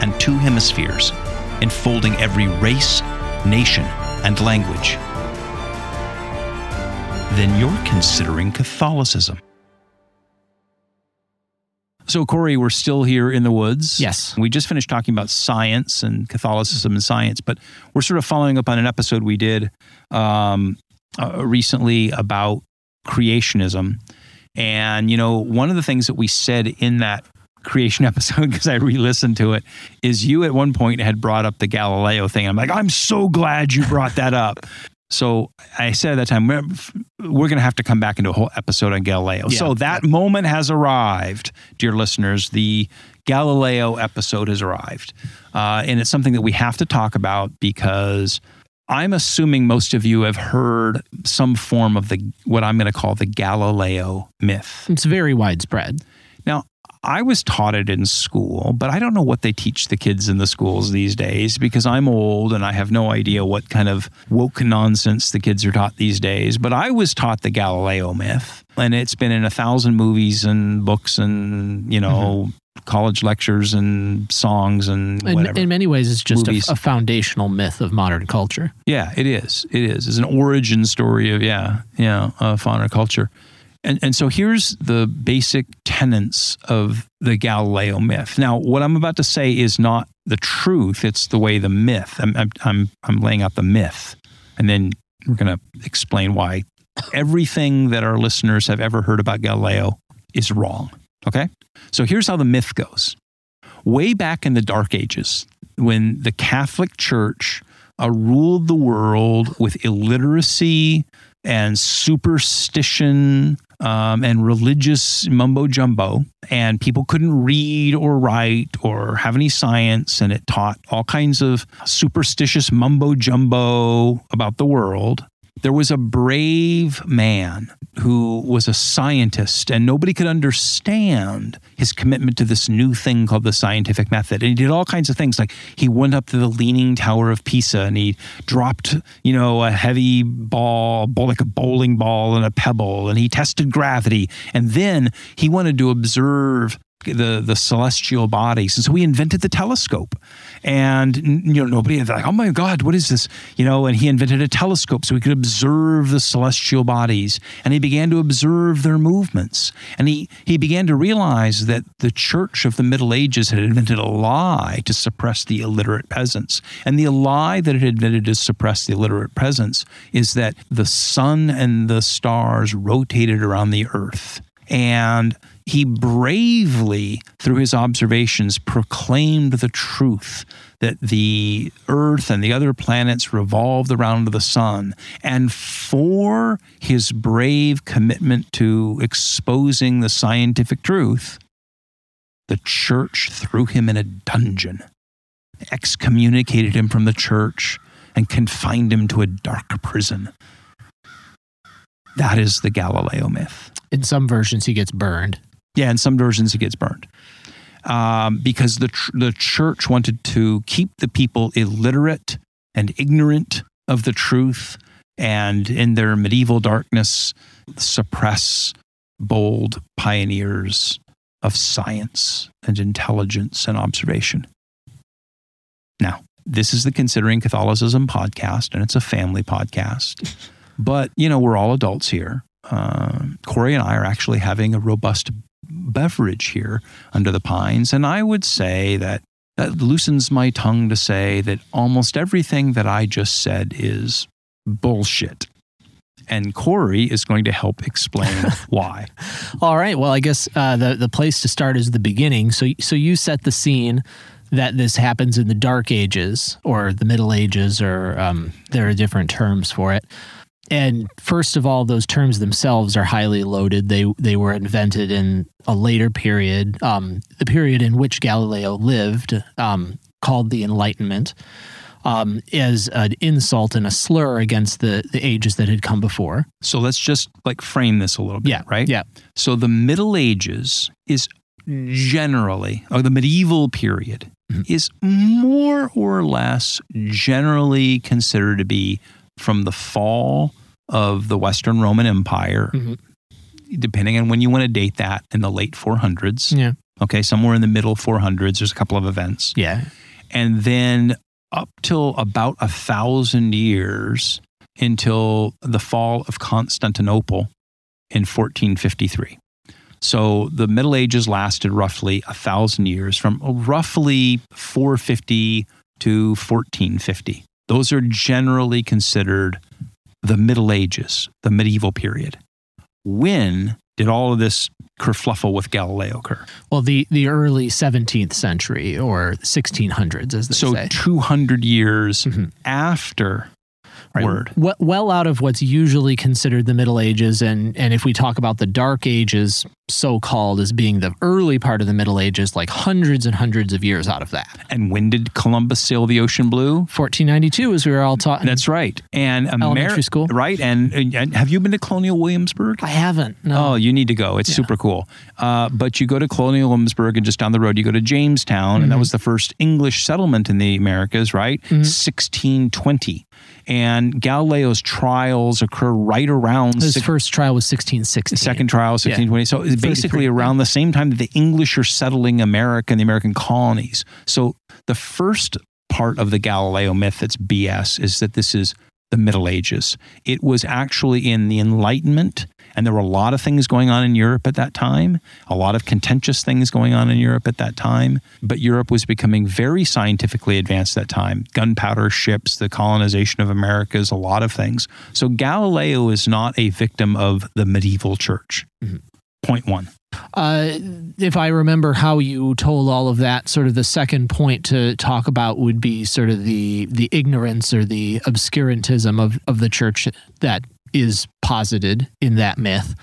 and two hemispheres, enfolding every race, nation, and language, then you're considering Catholicism. So, Cory, we're still here in the woods. Yes. We just finished talking about science and Catholicism and science, but we're sort of following up on an episode we did um, uh, recently about creationism. And, you know, one of the things that we said in that creation episode, because I re listened to it, is you at one point had brought up the Galileo thing. I'm like, I'm so glad you brought that up. So I said at that time, we're, we're going to have to come back into a whole episode on Galileo. Yeah. So that moment has arrived, dear listeners. The Galileo episode has arrived. Uh, and it's something that we have to talk about because I'm assuming most of you have heard some form of the what I'm going to call the Galileo myth. It's very widespread. I was taught it in school, but I don't know what they teach the kids in the schools these days because I'm old and I have no idea what kind of woke nonsense the kids are taught these days. But I was taught the Galileo myth, and it's been in a thousand movies and books and, you know, mm-hmm. college lectures and songs and In, whatever. in many ways, it's just a, a foundational myth of modern culture. Yeah, it is. It is. It's an origin story of yeah, yeah, of fauna culture. And and so here's the basic tenets of the Galileo myth. Now, what I'm about to say is not the truth. It's the way the myth. I'm I'm I'm, I'm laying out the myth, and then we're going to explain why everything that our listeners have ever heard about Galileo is wrong. Okay. So here's how the myth goes. Way back in the Dark Ages, when the Catholic Church uh, ruled the world with illiteracy and superstition um, and religious mumbo jumbo, and people couldn't read or write or have any science, and it taught all kinds of superstitious mumbo jumbo about the world. There was a brave man who was a scientist, and nobody could understand his commitment to this new thing called the scientific method. And he did all kinds of things, like he went up to the Leaning Tower of Pisa and he dropped, you know, a heavy ball, like a bowling ball and a pebble, and he tested gravity. And then he wanted to observe the the celestial bodies. And so he invented the telescope. And you know nobody had like oh my god what is this? You know and he invented a telescope so he could observe the celestial bodies. And he began to observe their movements. And he he began to realize that the church of the middle ages had invented a lie to suppress the illiterate peasants. And the lie that it invented to suppress the illiterate peasants is that the sun and the stars rotated around the earth. And he bravely, through his observations, proclaimed the truth that the earth and the other planets revolved around the sun. And for his brave commitment to exposing the scientific truth, the church threw him in a dungeon, excommunicated him from the church, and confined him to a dark prison. That is the Galileo myth. In some versions, he gets burned. Yeah, in some versions it gets burned. Um, because the tr- the church wanted to keep the people illiterate and ignorant of the truth, and in their medieval darkness, suppress bold pioneers of science and intelligence and observation. Now, this is the Considering Catholicism podcast, and it's a family podcast. but you know, we're all adults here. Uh, Cory and I are actually having a robust beverage here under the pines. And I would say that that loosens my tongue to say that almost everything that I just said is bullshit. And Cory is going to help explain why. All right. Well, I guess uh, the the place to start is the beginning. So so you set the scene that this happens in the Dark Ages or the Middle Ages, or um, there are different terms for it. And first of all, those terms themselves are highly loaded. They they were invented in a later period, um, the period in which Galileo lived. Um, called the Enlightenment um, as an insult and a slur against the, the ages that had come before. So let's just like frame this a little bit, Yeah. right? Yeah. So the Middle Ages is generally, or the medieval period Mhm. is more or less generally considered to be from the fall of the Western Roman Empire, Mhm. depending on when you want to date that, in the late 400s. Yeah. Okay, somewhere in the middle 400s, there's a couple of events. Yeah. And then up till about a thousand years until the fall of Constantinople in 1453. So the Middle Ages lasted roughly a thousand years, from roughly 450 to 1450. Those are generally considered the Middle Ages, the medieval period. When did all of this kerfluffle with Galileo occur? Well, the, the early 17th century or 1600s, as they So say. 200 years Mhm. after Right. word. We- Well out of what's usually considered the Middle Ages, and and if we talk about the Dark Ages, so called as being the early part of the Middle Ages, like hundreds and hundreds of years out of that. And when did Columbus sail the ocean blue? 1492, as we were all taught. That's right. And elementary school. Right. And, and have you been to Colonial Williamsburg? I haven't. No. Oh, you need to go. It's Yeah. super cool. Uh, but you go to Colonial Williamsburg, and just down the road, you go to Jamestown, and that Mhm. was the first English settlement in the Americas, right? Mhm. 1620. And Galileo's trials occur right around His six- first trial was 1616. second trial, 1620. So it's 33, basically around the same time that the English are settling America and the American colonies. So the first part of the Galileo myth that's BS is that this is the Middle Ages. It was actually in the Enlightenment, and there were a lot of things going on in Europe at that time, a lot of contentious things going on in Europe at that time. But Europe was becoming very scientifically advanced at that time gunpowder ships, the colonization of Americas, a lot of things. So Galileo is not a victim of the medieval church. Mhm. Point one. Uh, if I remember how you told all of that, sort of the second point to talk about would be sort of the the ignorance or the obscurantism of, of the church that is posited in that myth.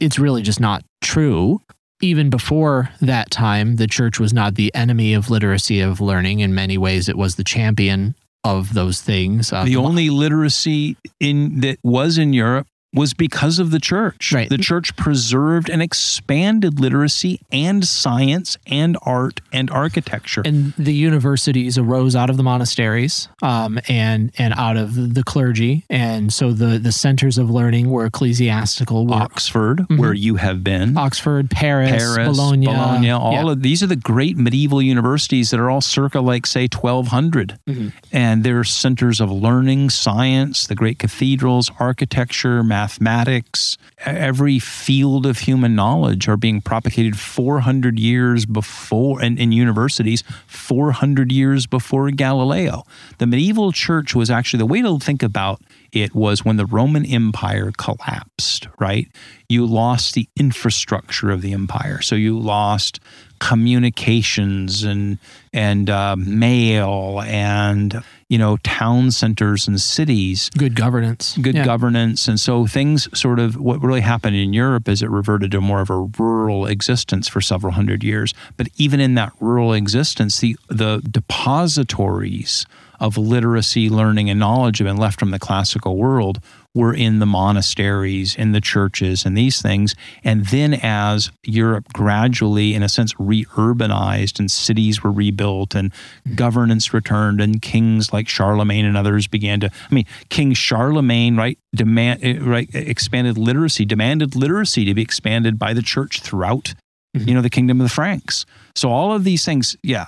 It's really just not true. Even before that time, the church was not the enemy of literacy of learning. In many ways, it was the champion of those things. Uh, the only literacy in that was in Europe was because of the church. Right. The church preserved and expanded literacy and science and art and architecture. and the universities arose out of the monasteries um, and and out of the clergy, and so the the centers of learning were ecclesiastical. Were Oxford, Mhm. where you have been. Oxford, Paris, Paris, Bologna, all yeah. of these are the great medieval universities that are all circa like say 1200. Mhm. And they're centers of learning, science, the great cathedrals, architecture, mathematics, every field of human knowledge are being propagated 400 years before and in universities 400 years before Galileo. The medieval church was actually the way to think about it was when the Roman Empire collapsed, right? You lost the infrastructure of the empire. So you lost communications and and uh, mail and you know town centers and cities. Good governance, good Yeah. governance. And so things sort of what really happened in Europe is it reverted to more of a rural existence for several hundred years. But even in that rural existence the the depositories of literacy learning and knowledge have been left from the classical world were in the monasteries in the churches and these things and then as Europe gradually in a sense re-urbanized and cities were rebuilt and governance returned and kings like Charlemagne and others began to I mean King Charlemagne right demand eh, right expanded literacy demanded literacy to be expanded by the church throughout Mhm. you know the kingdom of the Franks so all of these things yeah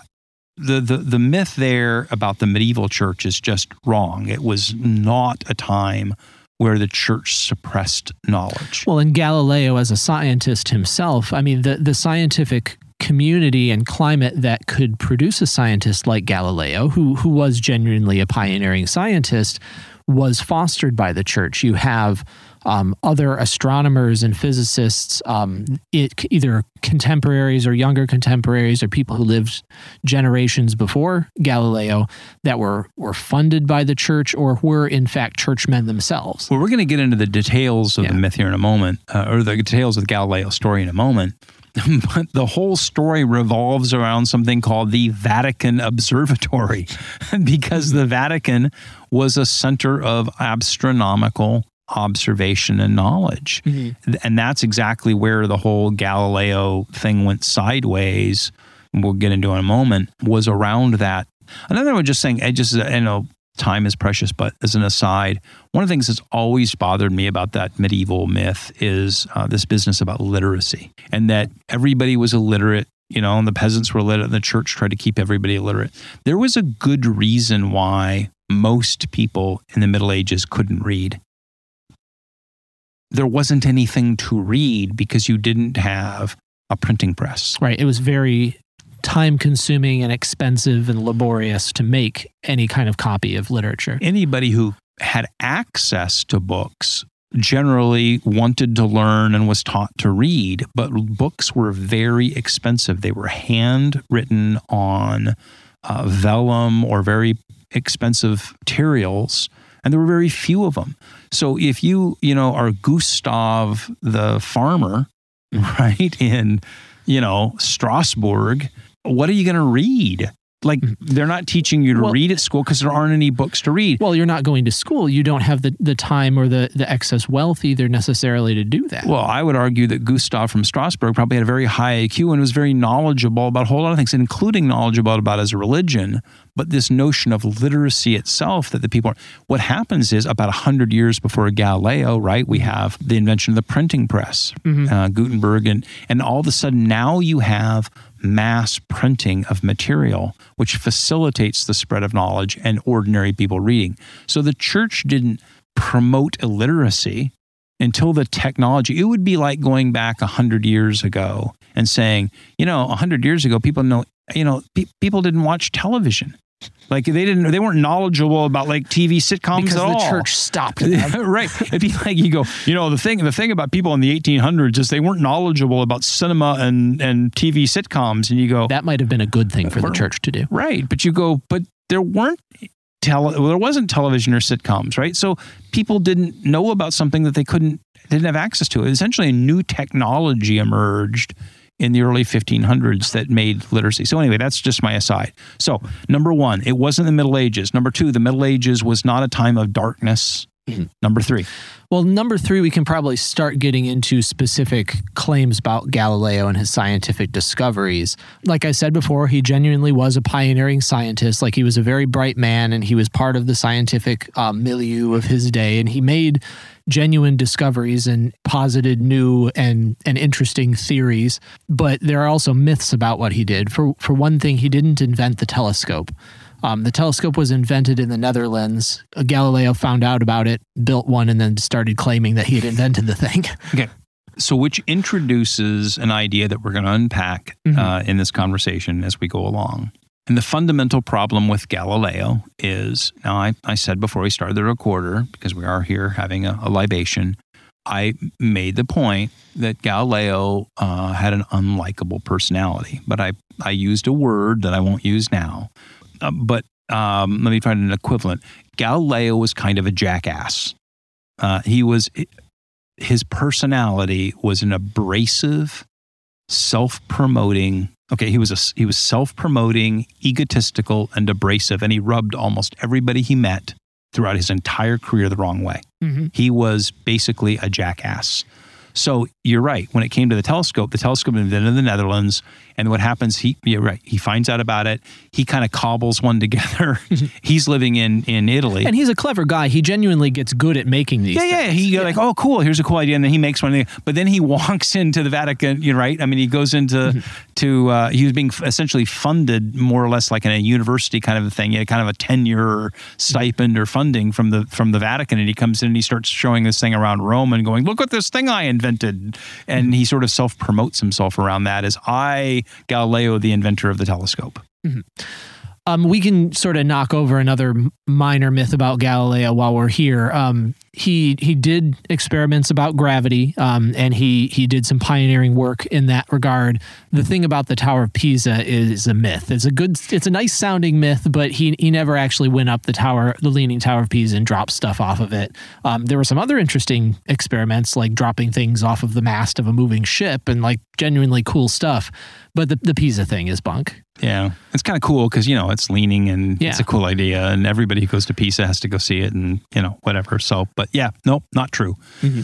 the, the the myth there about the medieval church is just wrong it was not a time where the church suppressed knowledge Well, and Galileo, as a scientist himself, I mean, the, the scientific community and climate that could produce a scientist like Galileo, who, who was genuinely a pioneering scientist, was fostered by the church. You have um, other astronomers and physicists, um, it, either contemporaries or younger contemporaries or people who lived generations before Galileo that were, were funded by the church or were, in fact, churchmen themselves. Well, we're going to get into the details of Yeah. the myth here in a moment, uh, or the details of the Galileo story in a moment. but the whole story revolves around something called the Vatican Observatory, because the Vatican was a center of astronomical observation and knowledge. Mm-hmm. And that's exactly where the whole Galileo thing went sideways. We'll get into in a moment, was around that. Another one just saying, I just, you know, time is precious, but as an aside, one of the things that's always bothered me about that medieval myth is uh, this business about literacy and that everybody was illiterate. You know, and the peasants were illiterate, and the church tried to keep everybody illiterate. There was a good reason why most people in the Middle Ages couldn't read there wasn't anything to read because you didn't have a printing press. Right. It was very time consuming and expensive and laborious to make any kind of copy of literature. Anybody who had access to books generally wanted to learn and was taught to read, but books were very expensive. They were handwritten on uh, vellum or very expensive materials and there were very few of them. So if you, you know, are Gustav the farmer, right, in, you know, Strasbourg, what are you going to read? Like mm-hmm. they're not teaching you to well, read at school because there aren't any books to read. Well, you're not going to school. You don't have the, the time or the, the excess wealth either necessarily to do that. Well, I would argue that Gustav from Strasbourg probably had a very high IQ and was very knowledgeable about a whole lot of things, including knowledgeable about a religion. But this notion of literacy itself that the people are, what happens is about 100 years before Galileo, right, we have the invention of the printing press, mm-hmm. uh, Gutenberg, and, and all of a sudden now you have mass printing of material, which facilitates the spread of knowledge and ordinary people reading. So the church didn't promote illiteracy until the technology. It would be like going back 100 years ago and saying, you know, 100 years ago, people know, you know, pe- people didn't watch television. Like they didn't, they weren't knowledgeable about like TV sitcoms because at the all. church stopped. right. It'd be like you go, you know, the thing, the thing about people in the 1800s is they weren't knowledgeable about cinema and and TV sitcoms, and you go, that might have been a good thing for the church to do. Right. But you go, but there weren't tele, well, there wasn't television or sitcoms, right? So people didn't know about something that they couldn't, didn't have access to. Essentially, a new technology emerged in the early 1500s that made literacy. So, anyway, that's just my aside. So, number one, it wasn't the Middle Ages. Number two, the Middle Ages was not a time of darkness. Mm-hmm. Number three. Well, number three, we can probably start getting into specific claims about Galileo and his scientific discoveries. Like I said before, he genuinely was a pioneering scientist. Like he was a very bright man and he was part of the scientific uh, milieu of his day. And he made genuine discoveries and posited new and, and interesting theories. But there are also myths about what he did. For, for one thing, he didn't invent the telescope. Um, the telescope was invented in the Netherlands. Galileo found out about it, built one, and then started claiming that he had invented the thing. Okay. So, which introduces an idea that we're going to unpack mm-hmm. uh, in this conversation as we go along. And the fundamental problem with Galileo is now, I, I said before we started the recorder, because we are here having a, a libation, I made the point that Galileo uh, had an unlikable personality, but I, I used a word that I won't use now. Uh, but um, let me find an equivalent. Galileo was kind of a jackass. Uh, he was, his personality was an abrasive, self promoting, okay, he was, a, he was self promoting, egotistical, and abrasive, and he rubbed almost everybody he met throughout his entire career the wrong way. Mm-hmm. He was basically a jackass. So you're right. When it came to the telescope, the telescope invented in the Netherlands. And what happens, he, you're right, he finds out about it. He kind of cobbles one together. he's living in, in Italy. And he's a clever guy. He genuinely gets good at making these Yeah, things. yeah. He yeah. like, oh, cool, here's a cool idea. And then he makes one. But then he walks into the Vatican, you're right. I mean, he goes into, mm-hmm. to, uh, he was being essentially funded more or less like in a university kind of a thing, you know, kind of a tenure stipend or funding from the, from the Vatican. And he comes in and he starts showing this thing around Rome and going, look at this thing I invented. And he sort of self promotes himself around that as I, Galileo, the inventor of the telescope. Mm-hmm. Um, we can sort of knock over another minor myth about Galileo while we're here. Um, he he did experiments about gravity, um, and he he did some pioneering work in that regard. The thing about the Tower of Pisa is a myth. It's a good, it's a nice sounding myth, but he he never actually went up the tower, the Leaning Tower of Pisa, and dropped stuff off of it. Um, there were some other interesting experiments, like dropping things off of the mast of a moving ship, and like genuinely cool stuff. But the the Pisa thing is bunk. Yeah, it's kind of cool because you know it's leaning and Yeah. it's a cool idea, and everybody who goes to Pisa has to go see it, and you know whatever. So, but yeah, nope, not true.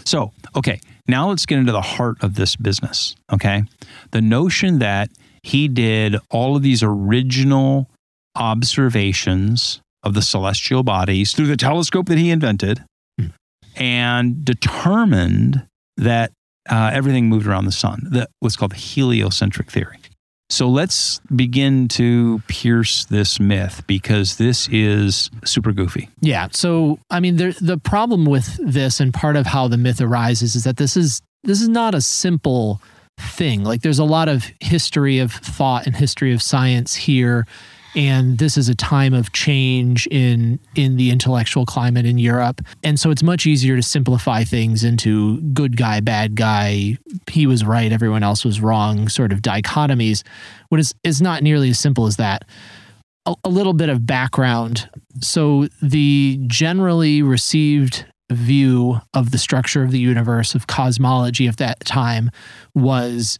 So, okay, now let's get into the heart of this business. Okay, the notion that he did all of these original observations of the celestial bodies through the telescope that he invented, Hmm. and determined that uh, everything moved around the sun. That what's called the heliocentric theory. So let's begin to pierce this myth because this is super goofy. Yeah. So, I mean, the the problem with this, and part of how the myth arises, is that this is this is not a simple thing. Like, there's a lot of history of thought and history of science here, and this is a time of change in in the intellectual climate in Europe, and so it's much easier to simplify things into good guy, bad guy. He was right, everyone else was wrong. Sort of dichotomies. What is is not nearly as simple as that a, a little bit of background. So, the generally received view of the structure of the universe, of cosmology of that time, was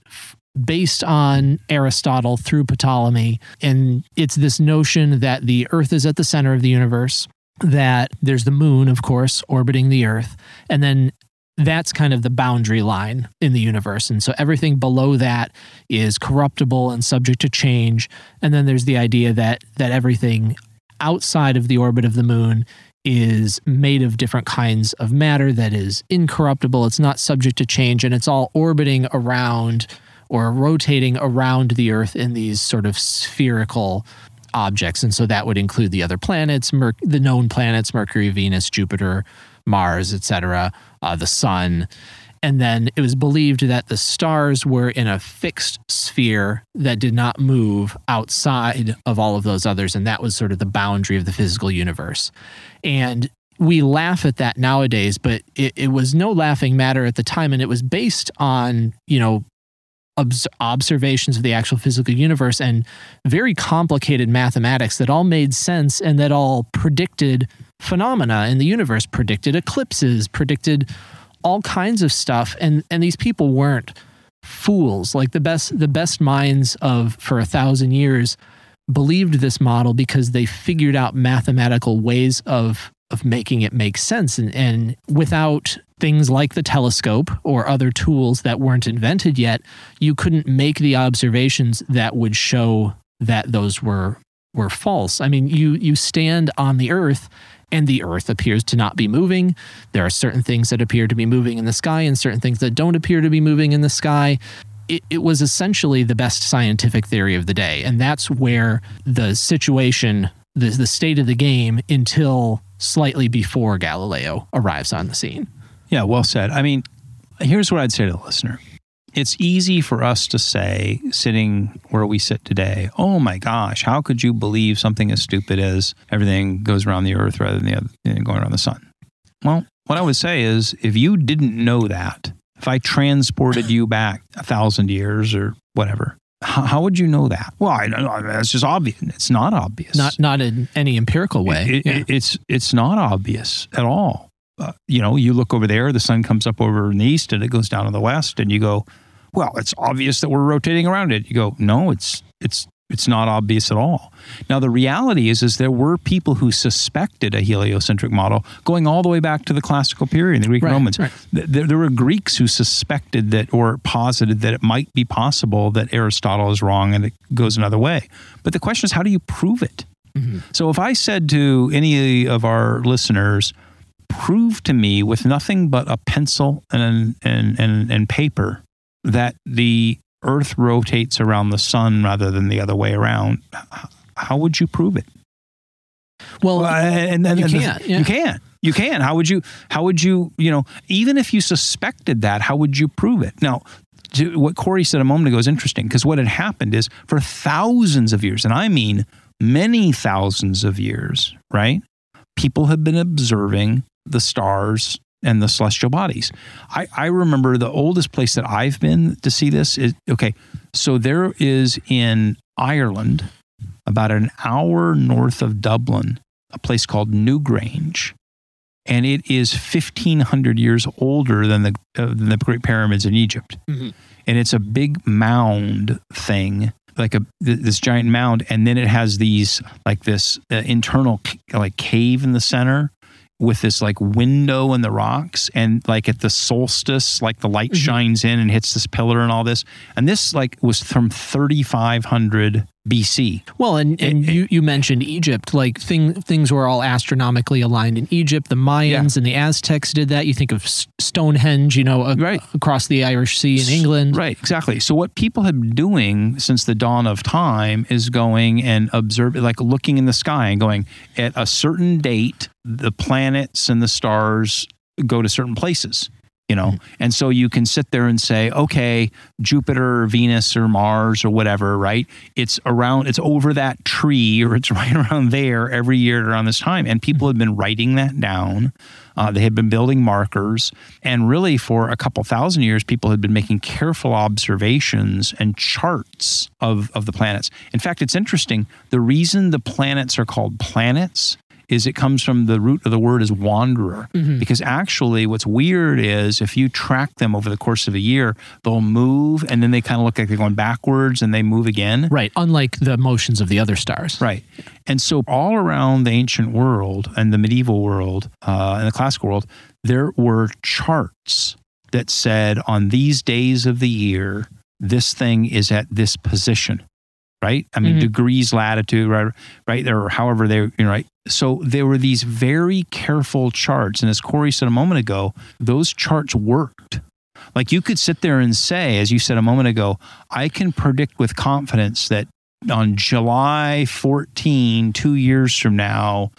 based on Aristotle through Ptolemy. And it's this notion that the Earth is at the center of the universe, that there's the moon, of course, orbiting the Earth, and then that's kind of the boundary line in the universe. And so everything below that is corruptible and subject to change. And then there's the idea that that everything outside of the orbit of the moon is made of different kinds of matter that is incorruptible. It's not subject to change and it's all orbiting around or rotating around the earth in these sort of spherical objects. And so that would include the other planets, Merc- the known planets, Mercury, Venus, Jupiter, Mars, etc., uh, the sun. And then it was believed that the stars were in a fixed sphere that did not move outside of all of those others. And that was sort of the boundary of the physical universe. And we laugh at that nowadays, but it, it was no laughing matter at the time. And it was based on, you know, obs- observations of the actual physical universe and very complicated mathematics that all made sense and that all predicted phenomena in the universe, predicted eclipses, predicted all kinds of stuff. And and these people weren't fools. Like the best the best minds of for a thousand years believed this model because they figured out mathematical ways of of making it make sense. And, and without things like the telescope or other tools that weren't invented yet you couldn't make the observations that would show that those were were false. I mean you you stand on the earth and the earth appears to not be moving. There are certain things that appear to be moving in the sky and certain things that don't appear to be moving in the sky. It, it was essentially the best scientific theory of the day. And that's where the situation the, the state of the game until slightly before galileo arrives on the scene Yeah, well said. I mean, here's what I'd say to the listener. It's easy for us to say, sitting where we sit today, oh my gosh, how could you believe something as stupid as everything goes around the earth rather than the other, going around the sun? Well, what I would say is if you didn't know that, if I transported you back a thousand years or whatever, how, how would you know that? Well, I don't know. That's just obvious. It's not obvious. not not in any empirical way It- Yeah. it- it's it's not obvious at all. Uh, you know, you look over there, the sun comes up over in the east, and it goes down to the west, and you go, "Well, it's obvious that we're rotating around it." You go, "No, it's it's it's not obvious at all." Now, the reality is, is there were people who suspected a heliocentric model going all the way back to the classical period, the Greek Right, Romans. right. There, there were Greeks who suspected that or posited that it might be possible that Aristotle is wrong and it goes another way. But the question is, how do you prove it? Mhm. So if I said to any of our listeners, prove to me with nothing but a pencil and, and, and, and paper that the earth rotates around the sun rather than the other way around, how would you prove it? well Well, and, and, you the- can't, yeah. You can't. You can. How would you? How would you? You know, even if you suspected that, how would you prove it? Now, to, what Cory said a moment ago is interesting because what had happened is for thousands of years, and I mean many thousands of years, right? People have been observing the stars and the celestial bodies. I, I remember the oldest place that I've been to see this is okay. So there is in Ireland, about an hour north of Dublin, a place called Newgrange. And it is 1,500 years older than the, uh, than the Great Pyramids in Egypt. Mhm. And it's a big mound thing, like a th- this giant mound. And then it has these, like this uh, internal c- like cave in the center with this like window in the rocks and like at the solstice like the light Mhm. shines in and hits this pillar and all this and this like was from 3500 BC Well, and, and It- you, you mentioned Egypt. Like thing, things were all astronomically aligned in Egypt. The Mayans and the Aztecs did that. You think of Stonehenge, you know, a- Right. across the Irish Sea in England. Right, exactly. So what people have been doing since the dawn of time is going and observing, like looking in the sky and going at a certain date, the planets and the stars go to certain places. You know, and so you can sit there and say, okay, Jupiter, or Venus, or Mars, or whatever, right? It's around, it's over that tree, or it's right around there every year around this time. And people have been writing that down. Uh, they had been building markers. And really, for a couple thousand years, people had been making careful observations and charts of, of the planets. In fact, it's interesting. The reason the planets are called planets is it comes from the root of the word is wanderer. Because actually, what's weird is if you track them over the course of a year, they'll move and then they kind of look like they're going backwards and they move again. Right. Unlike the motions of the other stars. Right. And so, all around the ancient world and the medieval world uh, and the classical world, there were charts that said on these days of the year, this thing is at this position. Right. I mean, Mhm. degrees, latitude, right? Right. There, or however they, you know, right. So there were these very careful charts. And as Cory said a moment ago, those charts worked. Like you could sit there and say, as you said a moment ago, I can predict with confidence that on July 14, two years from now,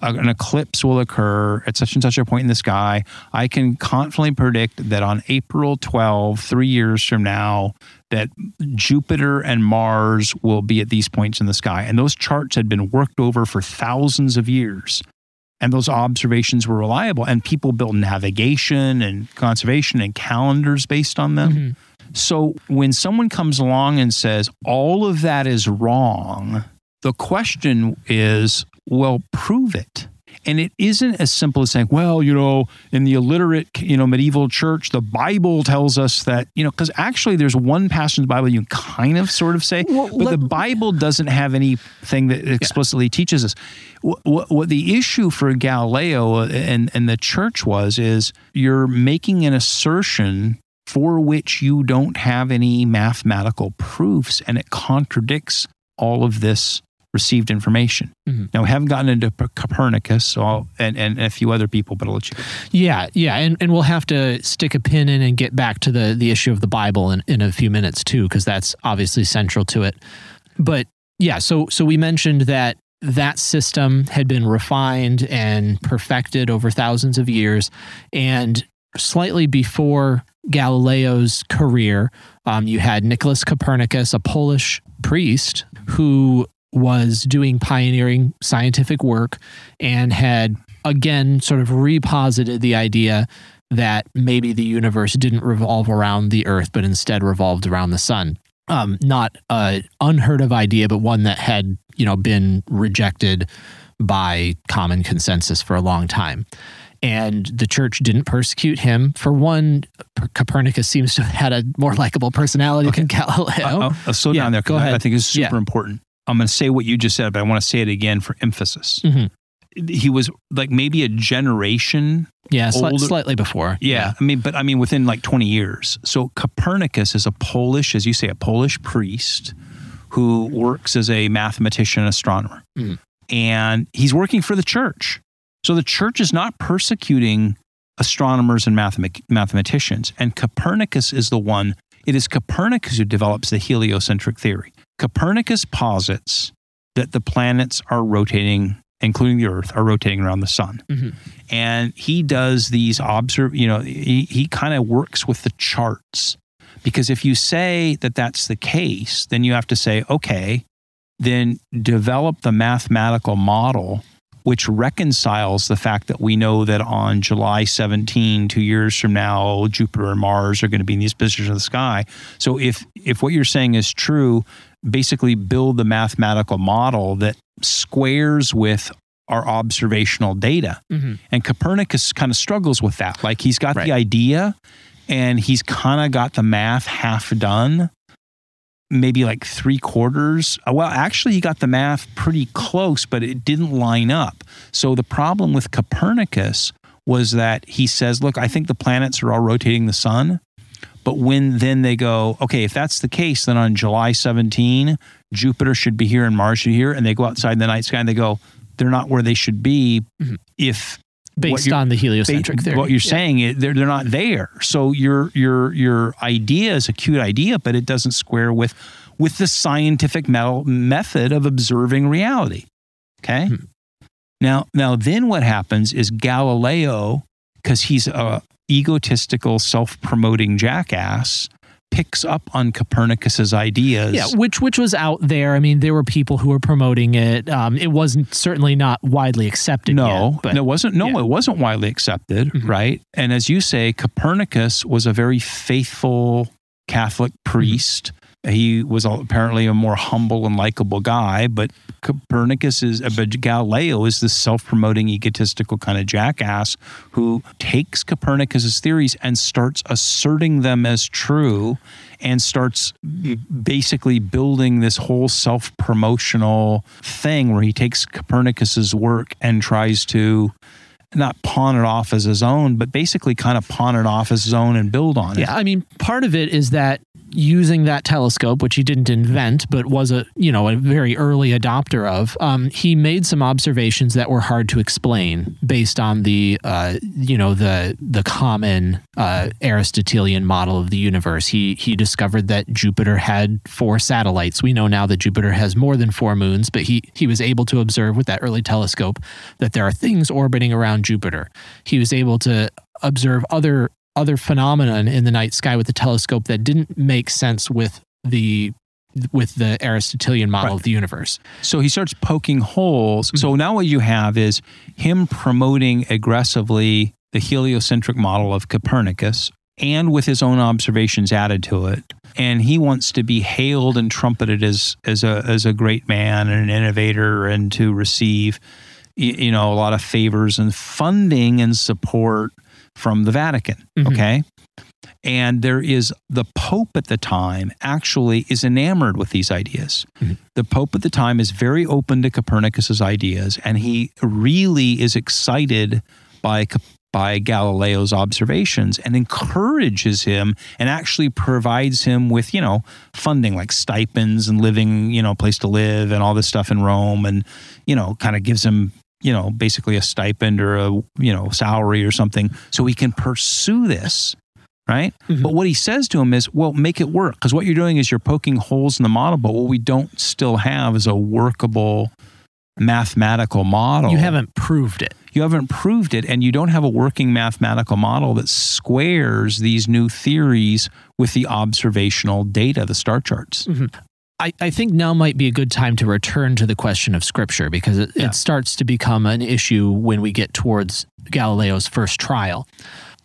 an eclipse will occur at such and such a point in the sky. I can confidently predict that on April 12, three years from now, that Jupiter and Mars will be at these points in the sky. And those charts had been worked over for thousands of years. And those observations were reliable. And people built navigation and conservation and calendars based on them. Mhm. So when someone comes along and says all of that is wrong, the question is, well, prove it. And it isn't as simple as saying, well, you know, in the illiterate, you know, medieval church, the Bible tells us that, you know, because actually there's one passage in the Bible you can kind of sort of say, Well, but the Bible doesn't have anything that explicitly teaches us. What, what, what the issue for Galileo uh, and, and the church was is you're making an assertion for which you don't have any mathematical proofs and it contradicts all of this received information. Mhm. Now, we haven't gotten into P- Copernicus so I'll, and, and a few other people, but I'll let you go. Yeah, yeah, and, and we'll have to stick a pin in and get back to the the issue of the Bible in, in a few minutes too, because that's obviously central to it. But yeah, so so we mentioned that that system had been refined and perfected over thousands of years, and slightly before Galileo's career, um, you had Nicholas Copernicus, a Polish priest who was doing pioneering scientific work and had again sort of reposited the idea that maybe the universe didn't revolve around the earth but instead revolved around the sun um, not a unheard of idea but one that had you know been rejected by common consensus for a long time and the church didn't persecute him for one copernicus seems to have had a more likable personality than galileo I'll slow Yeah, down there go ahead. I think it's super Yeah. important. I'm going to say what you just said, but I want to say it again for emphasis. Mhm. He was like maybe a generation yeah sli- slightly before Yeah, I mean, but I mean, within like 20 years. So Copernicus is a Polish, as you say, a Polish priest who works as a mathematician and astronomer. Mhm. And he's working for the church. So the church is not persecuting astronomers and mathemat- mathematicians. And Copernicus is the one, it is Copernicus who develops the heliocentric theory. Copernicus posits that the planets are rotating, including the Earth, are rotating around the sun Mhm. and he does these observe you know he, he kind of works with the charts because if you say that that's the case then you have to say okay then develop the mathematical model which reconciles the fact that we know that on July 17, two years from now, Jupiter and Mars are going to be in these positions of the sky. So if if what you're saying is true, basically build the mathematical model that squares with our observational data. Mm-hmm. And Copernicus kind of struggles with that. Like he's got Right. the idea and he's kind of got the math half done, maybe like three quarters. Uh, Well, actually, he got the math pretty close, but it didn't line up. So the problem with Copernicus was that he says, look, I think the planets are all rotating the sun. But when then they go, okay, if that's the case, then on July 17, Jupiter should be here and Mars should be here. And they go outside in the night sky and they go, they're not where they should be Mhm. if Based on the heliocentric ba- theory. What you're Yeah. saying is they're they're not there. So your your your idea is a cute idea, but it doesn't square with with the scientific metal method of observing reality. Okay. Hmm. Now now then what happens is Galileo, because he's a egotistical, self-promoting jackass, picks up on Copernicus's ideas. Yeah, which which was out there. I mean, there were people who were promoting it. Um, it wasn't certainly not widely accepted. No, yet, but no, it wasn't. No, yeah. it wasn't widely accepted, Mhm. right? And as you say, Copernicus was a very faithful Catholic priest. He was apparently a more humble and likable guy, but Copernicus is, uh, but Galileo is this self-promoting, egotistical kind of jackass who takes Copernicus's theories and starts asserting them as true, and starts basically building this whole self-promotional thing where he takes Copernicus's work and tries to not pawn it off as his own, but basically kind of pawn it off as his own and build on it. Yeah, I mean, part of it is that using that telescope, which he didn't invent, but was a you know a very early adopter of, um, he made some observations that were hard to explain based on the uh, you know the the common uh, Aristotelian model of the universe. He he discovered that Jupiter had four satellites. We know now that Jupiter has more than four moons, but he he was able to observe with that early telescope that there are things orbiting around Jupiter. He was able to observe other other phenomenon in the night sky with the telescope that didn't make sense with the with the Aristotelian model Right. of the universe. So he starts poking holes. So Mm-hmm. now what you have is him promoting aggressively the heliocentric model of Copernicus and with his own observations added to it. And he wants to be hailed and trumpeted as as a as a great man and an innovator and to receive you know a lot of favors and funding and support from the Vatican. Mhm. Okay. And there is the Pope at the time actually is enamored with these ideas. Mhm. The Pope at the time is very open to Copernicus's ideas, and he really is excited by by Galileo's observations and encourages him and actually provides him with, you know, funding like stipends and living, you know, place to live and all this stuff in Rome and, you know, kind of gives him, you know, basically a stipend or a, you know, salary or something so he can pursue this. Right. Mhm. But what he says to him is, well, make it work. Because what you're doing is you're poking holes in the model. But what we don't still have is a workable mathematical model You haven't proved it. you haven't proved it and you don't have a working mathematical model that squares these new theories with the observational data the star charts I, I think now might be a good time to return to the question of scripture because it, Yeah. it starts to become an issue when we get towards Galileo's first trial.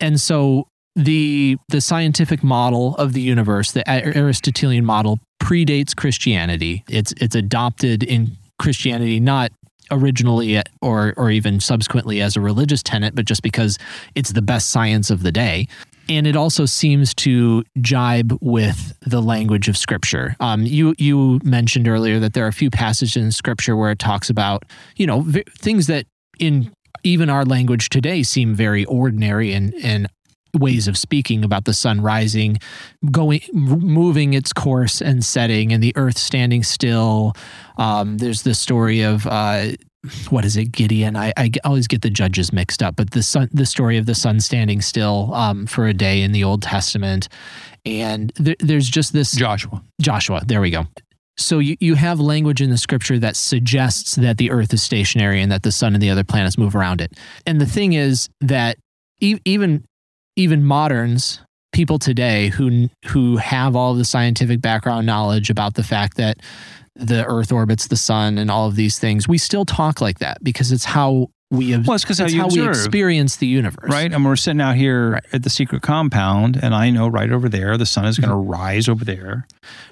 And so the the scientific model of the universe, the Aristotelian model, predates Christianity. It's it's adopted in Christianity not originally or or even subsequently as a religious tenet, but just because it's the best science of the day. And it also seems to jibe with the language of Scripture. Um, you you mentioned earlier that there are a few passages in Scripture where it talks about you know v- things that in even our language today seem very ordinary and and ways of speaking about the sun rising, going, moving its course and setting, and the earth standing still. Um, there's the story of uh, what is it, Gideon? I, I always get the judges mixed up, but the sun, the story of the sun standing still um, for a day in the Old Testament, and there, there's just this joshua Joshua. There we go. So you, you have language in the scripture that suggests that the earth is stationary and that the sun and the other planets move around it. And the thing is that e- even even moderns, people today who who have all the scientific background knowledge about the fact that the Earth orbits the sun and all of these things, we still talk like that because it's how we well, it's because how, how we experience the universe. right? And we're sitting out here Right. at the secret compound, and I know right over there the sun is going to Mm-hmm. rise over there,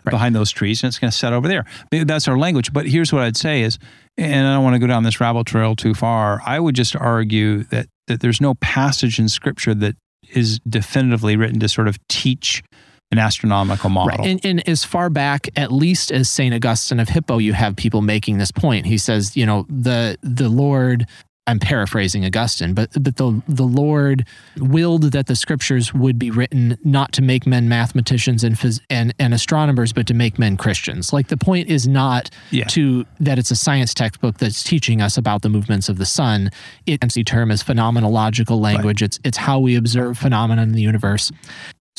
Right. behind those trees, and it's going to set over there. That's our language. But here's what I'd say is, and I don't want to go down this rabbit trail too far. I would just argue that that there's no passage in Scripture that is definitively written to sort of teach an astronomical model. Right. And, and as far back, at least as St. Augustine of Hippo, you have people making this point. He says, you know, the the Lord I'm paraphrasing Augustine, but but the the Lord willed that the scriptures would be written not to make men mathematicians and phys- and, and astronomers, but to make men Christians. Like the point is not Yeah. to that it's a science textbook that's teaching us about the movements of the sun. It's the term is phenomenological language. It's it's how we observe phenomena in the universe.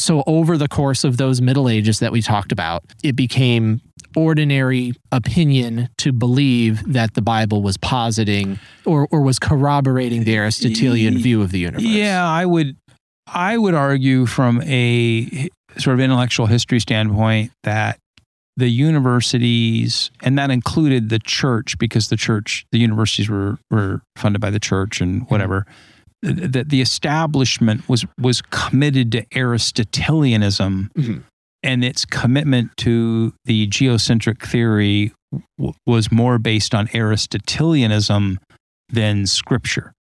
So over the course of those Middle Ages that we talked about, it became ordinary opinion to believe that the Bible was positing or, or was corroborating the Aristotelian view of the universe. Yeah, I would I would argue from a sort of intellectual history standpoint that the universities and that included the church because the church the universities were were funded by the church and whatever that the establishment was was committed to Aristotelianism Mhm. and its commitment to the geocentric theory w- was more based on Aristotelianism than scripture.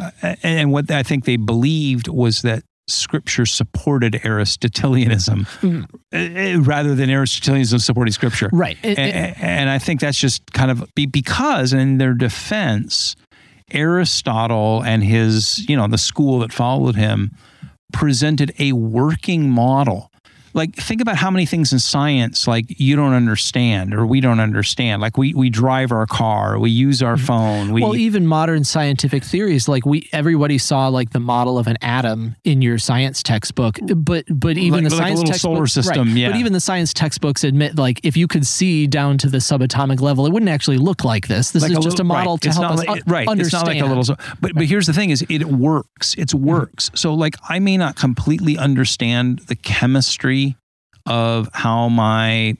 Uh, and what I think they believed was that scripture supported Aristotelianism Mhm. uh, rather than Aristotelianism supporting scripture. Right. It- And, it- and I think that's just kind of because, in their defense, Aristotle and his, you know, the school that followed him presented a working model. Like, think about how many things in science, like you don't understand or we don't understand. Like, we we drive our car, we use our mm-hmm. phone. We, well, even modern scientific theories, like we, everybody saw like the model of an atom in your science textbook, but but even Like- the like science little textbook, solar system, right. yeah. But even the science textbooks admit, like if you could see down to the subatomic level, it wouldn't actually look like this. This like is a just a model right. to It's help us like, right. understand. It's not like a little. But but here's the thing: is it works. It mm-hmm. works. So like I may not completely understand the chemistry of how my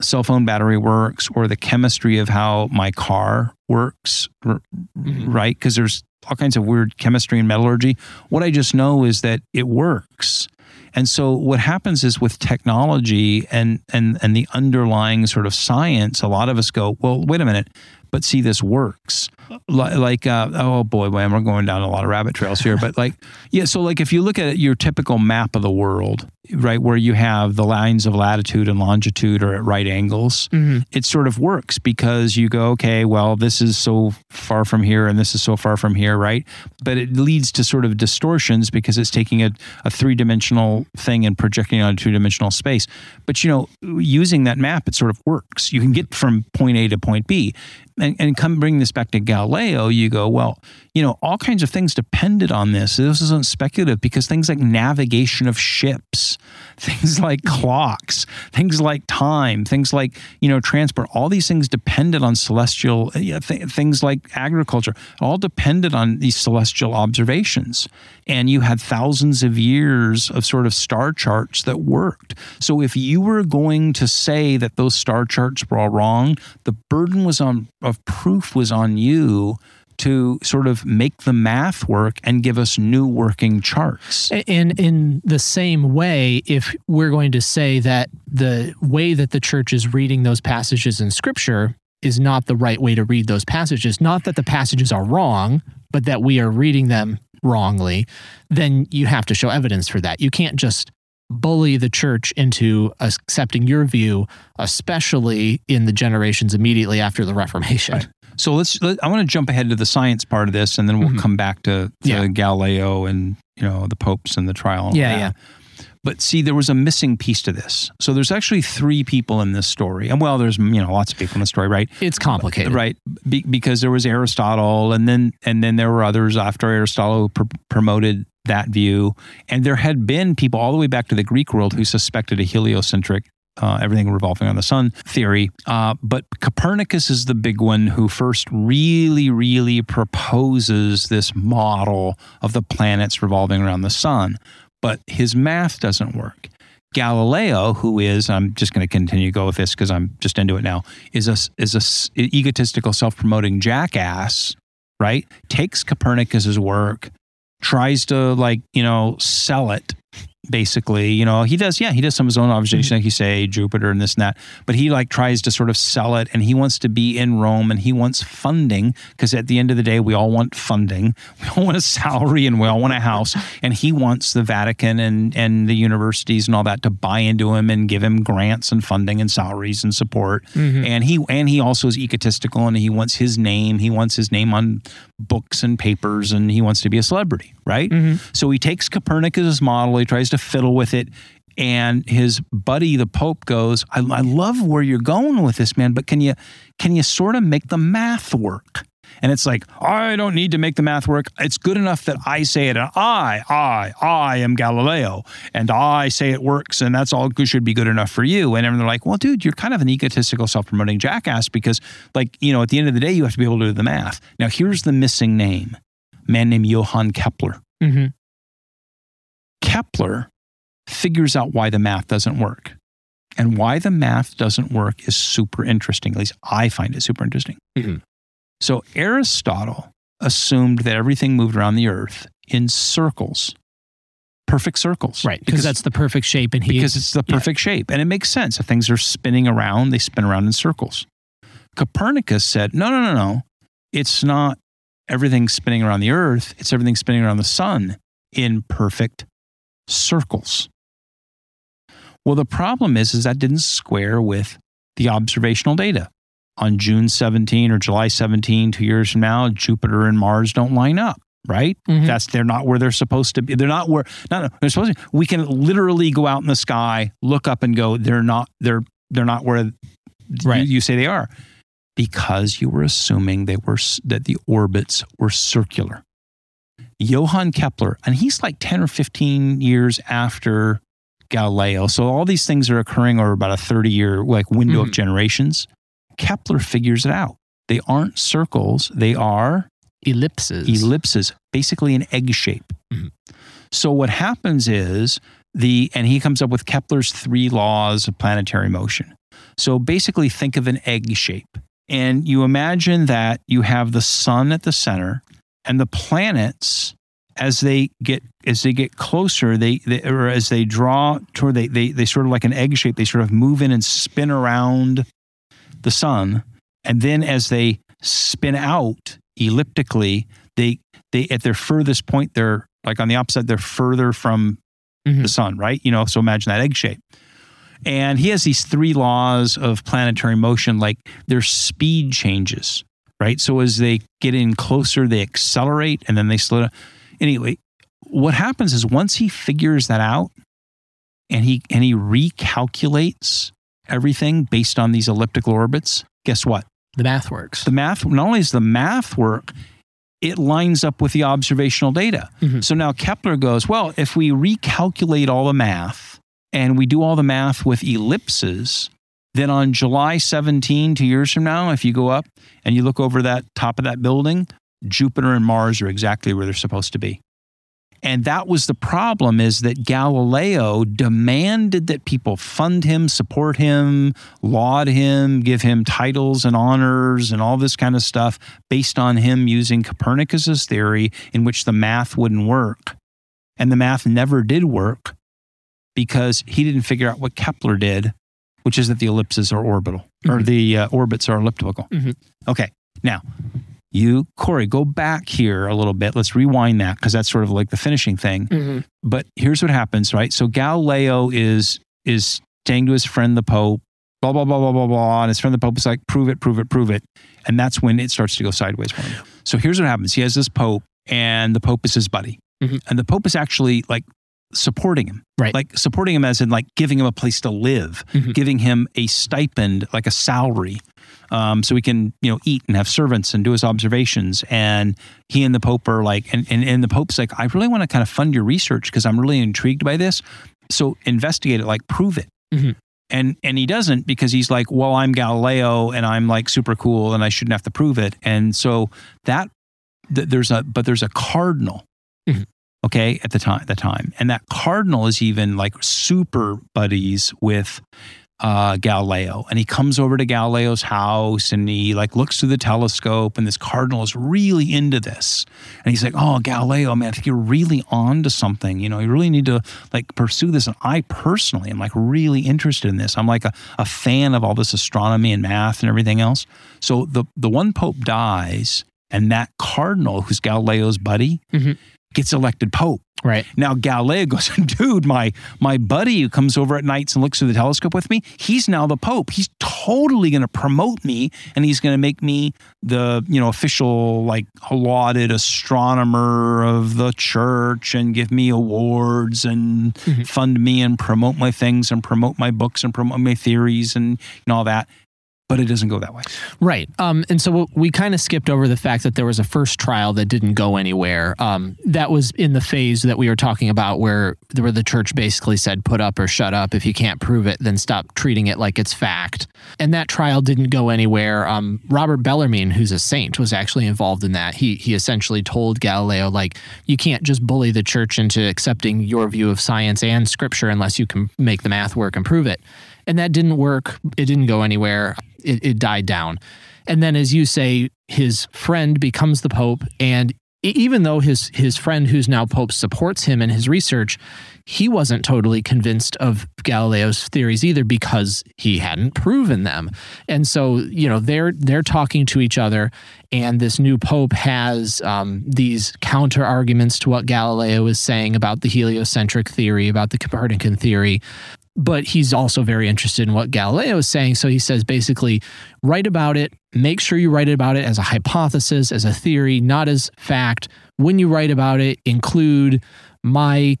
cell phone battery works or the chemistry of how my car works, Mhm. right? Because there's all kinds of weird chemistry and metallurgy. What I just know is that it works. And so what happens is with technology and and and the underlying sort of science, a lot of us go, well, wait a minute, but see, this works. Li- Like, uh, oh boy, man, we're going down a lot of rabbit trails here. But like, yeah, so like if you look at your typical map of the world, right, where you have the lines of latitude and longitude are at right angles, Mhm. it sort of works because you go, okay, well, this is so far from here and this is so far from here, right? But it leads to sort of distortions because it's taking a, a three dimensional thing and projecting it on a two dimensional space. But, you know, using that map, it sort of works. You can get from point A to point B. And, and come bring this back to Galileo, you go, well, you know, all kinds of things depended on this. This isn't speculative because things like navigation of ships, things like mm-hmm. clocks, things like time, things like, you know, transport, all these things depended on celestial, uh, yeah, th- things like agriculture, all depended on these celestial observations. And you had thousands of years of sort of star charts that worked. So if you were going to say that those star charts were all wrong, the burden was on of proof was on you to sort of make the math work and give us new working charts. And in the same way, if we're going to say that the way that the church is reading those passages in scripture is not the right way to read those passages, not that the passages are wrong, but that we are reading them wrongly, then you have to show evidence for that. You can't just bully the church into accepting your view, especially in the generations immediately after the Reformation. Right. So let's. Let, I want to jump ahead to the science part of this, and then we'll Mhm. come back to, to Yeah. Galileo and you know the popes and the trial. and Yeah, that. yeah. But see, there was a missing piece to this. So there's actually three people in this story, and well, there's you know lots of people in the story, right? It's complicated. Right, Be, because there was Aristotle, and then and then there were others after Aristotle pr- promoted that view, and there had been people all the way back to the Greek world who suspected a heliocentric. Uh, everything revolving on the sun theory. Uh, but Copernicus is the big one who first really, really proposes this model of the planets revolving around the sun. But his math doesn't work. Galileo, who is, I'm just going to continue to go with this because I'm just into it now, is a is a egotistical, self-promoting jackass, right? Takes Copernicus's work, tries to like you know sell it. Basically, you know, he does, yeah, he does some of his own observation, like you say, Jupiter and this and that, but he like tries to sort of sell it and he wants to be in Rome and he wants funding because at the end of the day, we all want funding. We all want a salary and we all want a house. And he wants the Vatican and, and the universities and all that to buy into him and give him grants and funding and salaries and support. Mm-hmm. And he and he also is egotistical and he wants his name. He wants his name on books and papers and he wants to be a celebrity, right? Mm-hmm. So he takes Copernicus' model, he tries to fiddle with it. And his buddy, the Pope, goes, I, I love where you're going with this, man, but can you can you sort of make the math work? And it's like, I don't need to make the math work. It's good enough that I say it. And I, I, I am Galileo. And I say it works. And that's all should be good enough for you. And they're like, well, dude, you're kind of an egotistical, self promoting jackass because, like, you know, at the end of the day, you have to be able to do the math. Now, here's the missing name a man named Johann Kepler. hmm Kepler figures out why the math doesn't work. And why the math doesn't work is super interesting. At least I find it super interesting. Mhm. So Aristotle assumed that everything moved around the earth in circles, perfect circles. Right. Because that's the perfect shape. And he, because it's the yeah. perfect shape. And it makes sense. If things are spinning around, they spin around in circles. Copernicus said, no, no, no, no. It's not everything spinning around the earth, it's everything spinning around the sun in perfect circles. Well, the problem is, is that didn't square with the observational data. On June 17 or July 17, two years from now, Jupiter and Mars don't line up, right? Mhm. That's they're not where they're supposed to be. They're not where not they're supposed to. We can literally go out in the sky, look up, and go. They're not. They're they're not where Right. you, you say they are, because you were assuming they were that the orbits were circular. Johann Kepler, and he's like ten or fifteen years after Galileo. So all these things are occurring over about a thirty year like window of Mhm. generations. Kepler figures it out. They aren't circles. They are ellipses. ellipses, basically an egg shape. Mhm. So what happens is the and he comes up with Kepler's three laws of planetary motion. So basically think of an egg shape. And you imagine that you have the sun at the center and the planets as they get as they get closer they, they or as they draw toward they, they they sort of like an egg shape. They sort of move in and spin around the sun. And then as they spin out elliptically they they at their furthest point they're like on the opposite they're further from Mhm. the sun right? You know so imagine that egg shape. And he has these three laws of planetary motion like their speed changes right so as they get in closer they accelerate and then they slow down anyway what happens is once he figures that out and he and he recalculates everything based on these elliptical orbits guess what The math works. the math not only is the math work it lines up with the observational data Mhm. so now kepler goes well if we recalculate all the math and we do all the math with ellipses then on july 17 two years from now if you go up and you look over that top of that building jupiter and mars are exactly where they're supposed to be and that was the problem is that Galileo demanded that people fund him, support him, laud him, give him titles and honors and all this kind of stuff based on him using Copernicus's theory in which the math wouldn't work. And the math never did work because he didn't figure out what Kepler did, which is that the ellipses are orbital or Mhm. the uh, orbits are elliptical. Mhm. Okay. Now, you, Cory, go back here a little bit. Let's rewind that because that's sort of like the finishing thing. Mhm. But here's what happens, right? So Galileo is is saying to his friend the Pope, blah blah blah blah blah blah, and his friend the Pope is like, prove it, prove it, prove it, and that's when it starts to go sideways for him. So here's what happens: he has this Pope, and the Pope is his buddy, Mhm. and the Pope is actually like supporting him, Right. Like supporting him as in like giving him a place to live, Mhm. giving him a stipend, like a salary, um, so he can you know eat and have servants and do his observations. And he and the Pope are like, and and, and the Pope's like, I really want to kind of fund your research because I'm really intrigued by this. So investigate it, like prove it. Mhm. And and he doesn't because he's like, well, I'm Galileo and I'm like super cool and I shouldn't have to prove it. And so that th- there's a but there's a cardinal Mhm. Okay, at the time, the time. And that cardinal is even like super buddies with uh, Galileo, and he comes over to Galileo's house and he like looks through the telescope, and this cardinal is really into this, and he's like, "Oh, Galileo, man, I think you're really on to something. You know, you really need to like pursue this." And I personally am like really interested in this. I'm like a, a fan of all this astronomy and math and everything else. So the the one pope dies, and that cardinal, who's Galileo's buddy, Mhm. Gets elected pope. Right. Now Galileo goes, dude, my my buddy who comes over at nights and looks through the telescope with me, he's now the Pope. He's totally going to promote me, and he's going to make me the you know official like lauded astronomer of the church, and give me awards and Mhm. fund me and promote my things and promote my books and promote my theories and know, all that. But it doesn't go that way. Right. Um, and so we kind of skipped over the fact that there was a first trial that didn't go anywhere. Um, that was in the phase that we were talking about where, where the church basically said, put up or shut up. If you can't prove it, then stop treating it like it's fact. And that trial didn't go anywhere. Um, Robert Bellarmine, who's a saint, was actually involved in that. He, he essentially told Galileo, like, you can't just bully the church into accepting your view of science and scripture unless you can make the math work and prove it. And that didn't work. It didn't go anywhere. It, it died down. And then, as you say, his friend becomes the pope, and even though his his friend, who's now pope, supports him in his research, he wasn't totally convinced of Galileo's theories either because he hadn't proven them. And so, you know, they're they're talking to each other, and this new pope has um, these counter arguments to what Galileo is saying about the heliocentric theory, about the Copernican theory but he's also very interested in what Galileo is saying. So he says basically, write about it, make sure you write about it as a hypothesis, as a theory, not as fact. When you write about it, include my,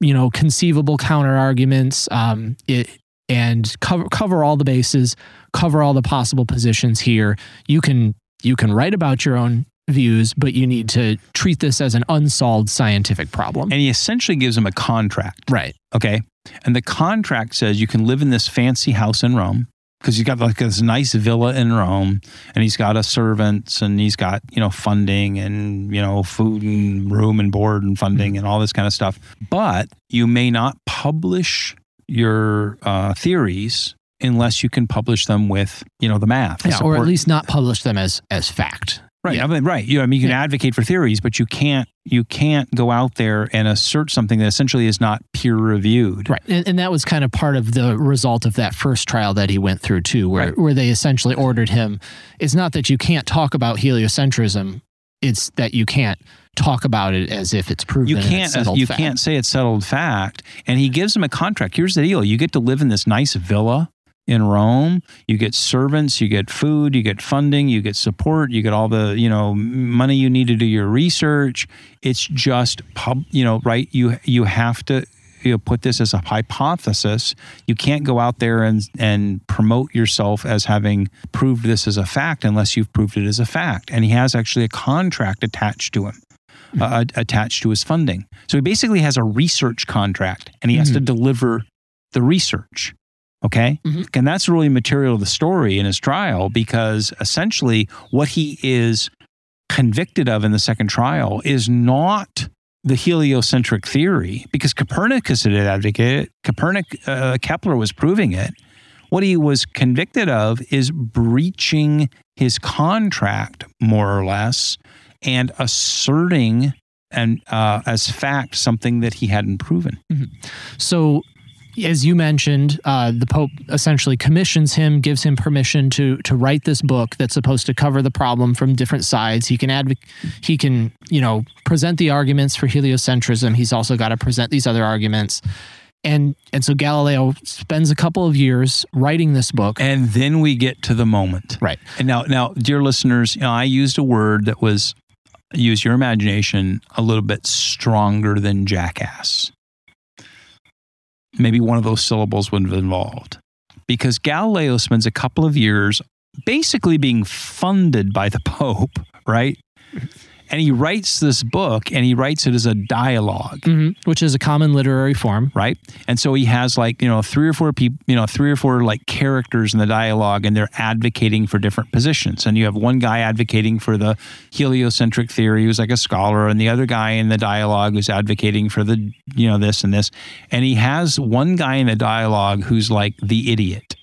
you know, conceivable counter arguments, um, it, and cover cover all the bases, cover all the possible positions here. You can you can write about your own views, but you need to treat this as an unsolved scientific problem. And he essentially gives him a contract. right. Okay. And the contract says you can live in this fancy house in Rome because he's got like this nice villa in Rome and he's got a servants and he's got, you know, funding and, you know, food and room and board and funding and all this kind of stuff. But you may not publish your uh, theories unless you can publish them with, you know, the math. Yeah, or at least not publish them as as fact. Right. Yeah. I mean, right. You know, I mean, you can Yeah. advocate for theories, but you can't you can't go out there and assert something that essentially is not peer reviewed. Right. And, and that was kind of part of the result of that first trial that he went through too, where Right. where they essentially ordered him. It's not that you can't talk about heliocentrism; it's that you can't talk about it as if it's proven. You can't settled you fact. can't say it's settled fact. And he gives him a contract. Here's the deal: you get to live in this nice villa in Rome. You get servants, you get food, you get funding, you get support, you get all the you know money you need to do your research. It's just pub, you know, right? You you have to. You know, put this as a hypothesis. You can't go out there and and promote yourself as having proved this as a fact unless you've proved it as a fact. And he has actually a contract attached to him uh, attached to his funding. So he basically has a research contract and he has to deliver the research. Okay. Mhm. And that's really material to the story in his trial because essentially what he is convicted of in the second trial is not the heliocentric theory because Copernicus had advocated, Copernic, uh, Kepler was proving it. What he was convicted of is breaching his contract, more or less, and asserting and uh, as fact something that he hadn't proven. So, as you mentioned, uh, the Pope essentially commissions him, gives him permission to to write this book that's supposed to cover the problem from different sides. He can advocate, he can you know present the arguments for heliocentrism. He's also got to present these other arguments, and and so Galileo spends a couple of years writing this book. And then we get to the moment. Right. And now, now, dear listeners, you know, I used a word that was use your imagination a little bit stronger than jackass. Maybe one of those syllables would have involved because Galileo spends a couple of years basically being funded by the Pope, right? And he writes this book, and he writes it as a dialogue. Mhm. which is a common literary form. right? And so he has like, you know, three or four people, you know, three or four like characters in the dialogue and they're advocating for different positions. And you have one guy advocating for the heliocentric theory who's like a scholar and the other guy in the dialogue who's advocating for the, you know, this and this. And he has one guy in the dialogue who's like the idiot.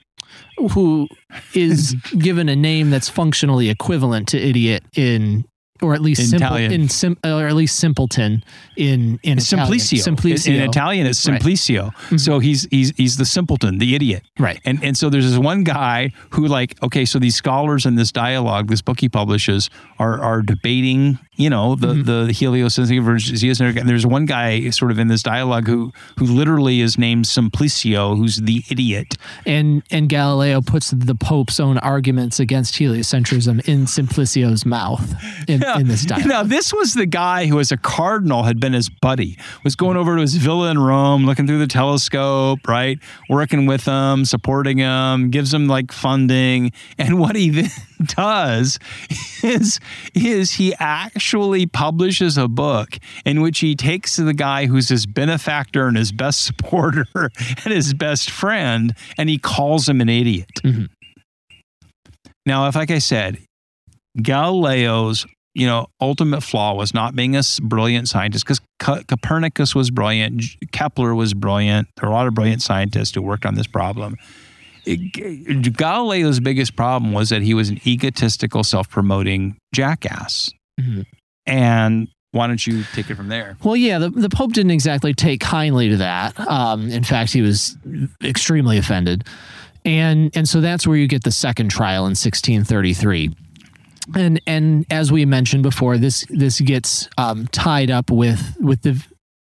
who is given a name that's functionally equivalent to idiot in or at least In simple Italian. in sim, or at least simpleton in in Italian. Simplicio. Simplicio. In, in Italian, it's Right. Simplicio. Mm-hmm. So he's he's he's the simpleton, the idiot. Right. And and so there's this one guy who like okay, so these scholars in this dialogue, this book he publishes, are are debating, you know, the Mm-hmm. the heliocentric versus geocentric. And there's one guy sort of in this dialogue who who literally is named Simplicio, who's the idiot. and and Galileo puts the Pope's own arguments against heliocentrism in Simplicio's mouth in, in this dialogue. Now, this was the guy who, as a cardinal, had been his buddy, was going over to his villa in Rome, looking through the telescope, right? Working with him, supporting him, gives him like funding. And what he then does is, is he actually publishes a book in which he takes the guy who's his benefactor and his best supporter and his best friend, and he calls him an idiot. Mm-hmm. Now, if, like I said, Galileo's you know ultimate flaw was not being a brilliant scientist because Copernicus was brilliant, Kepler was brilliant. There are a lot of brilliant scientists who worked on this problem. It- Galileo's biggest problem was that he was an egotistical, self-promoting jackass. Mhm. And why don't you take it from there? Well, yeah, the, the Pope didn't exactly take kindly to that. Um, in fact, he was extremely offended. And and so that's where you get the second trial in 1633. And and as we mentioned before, this this gets um, tied up with with the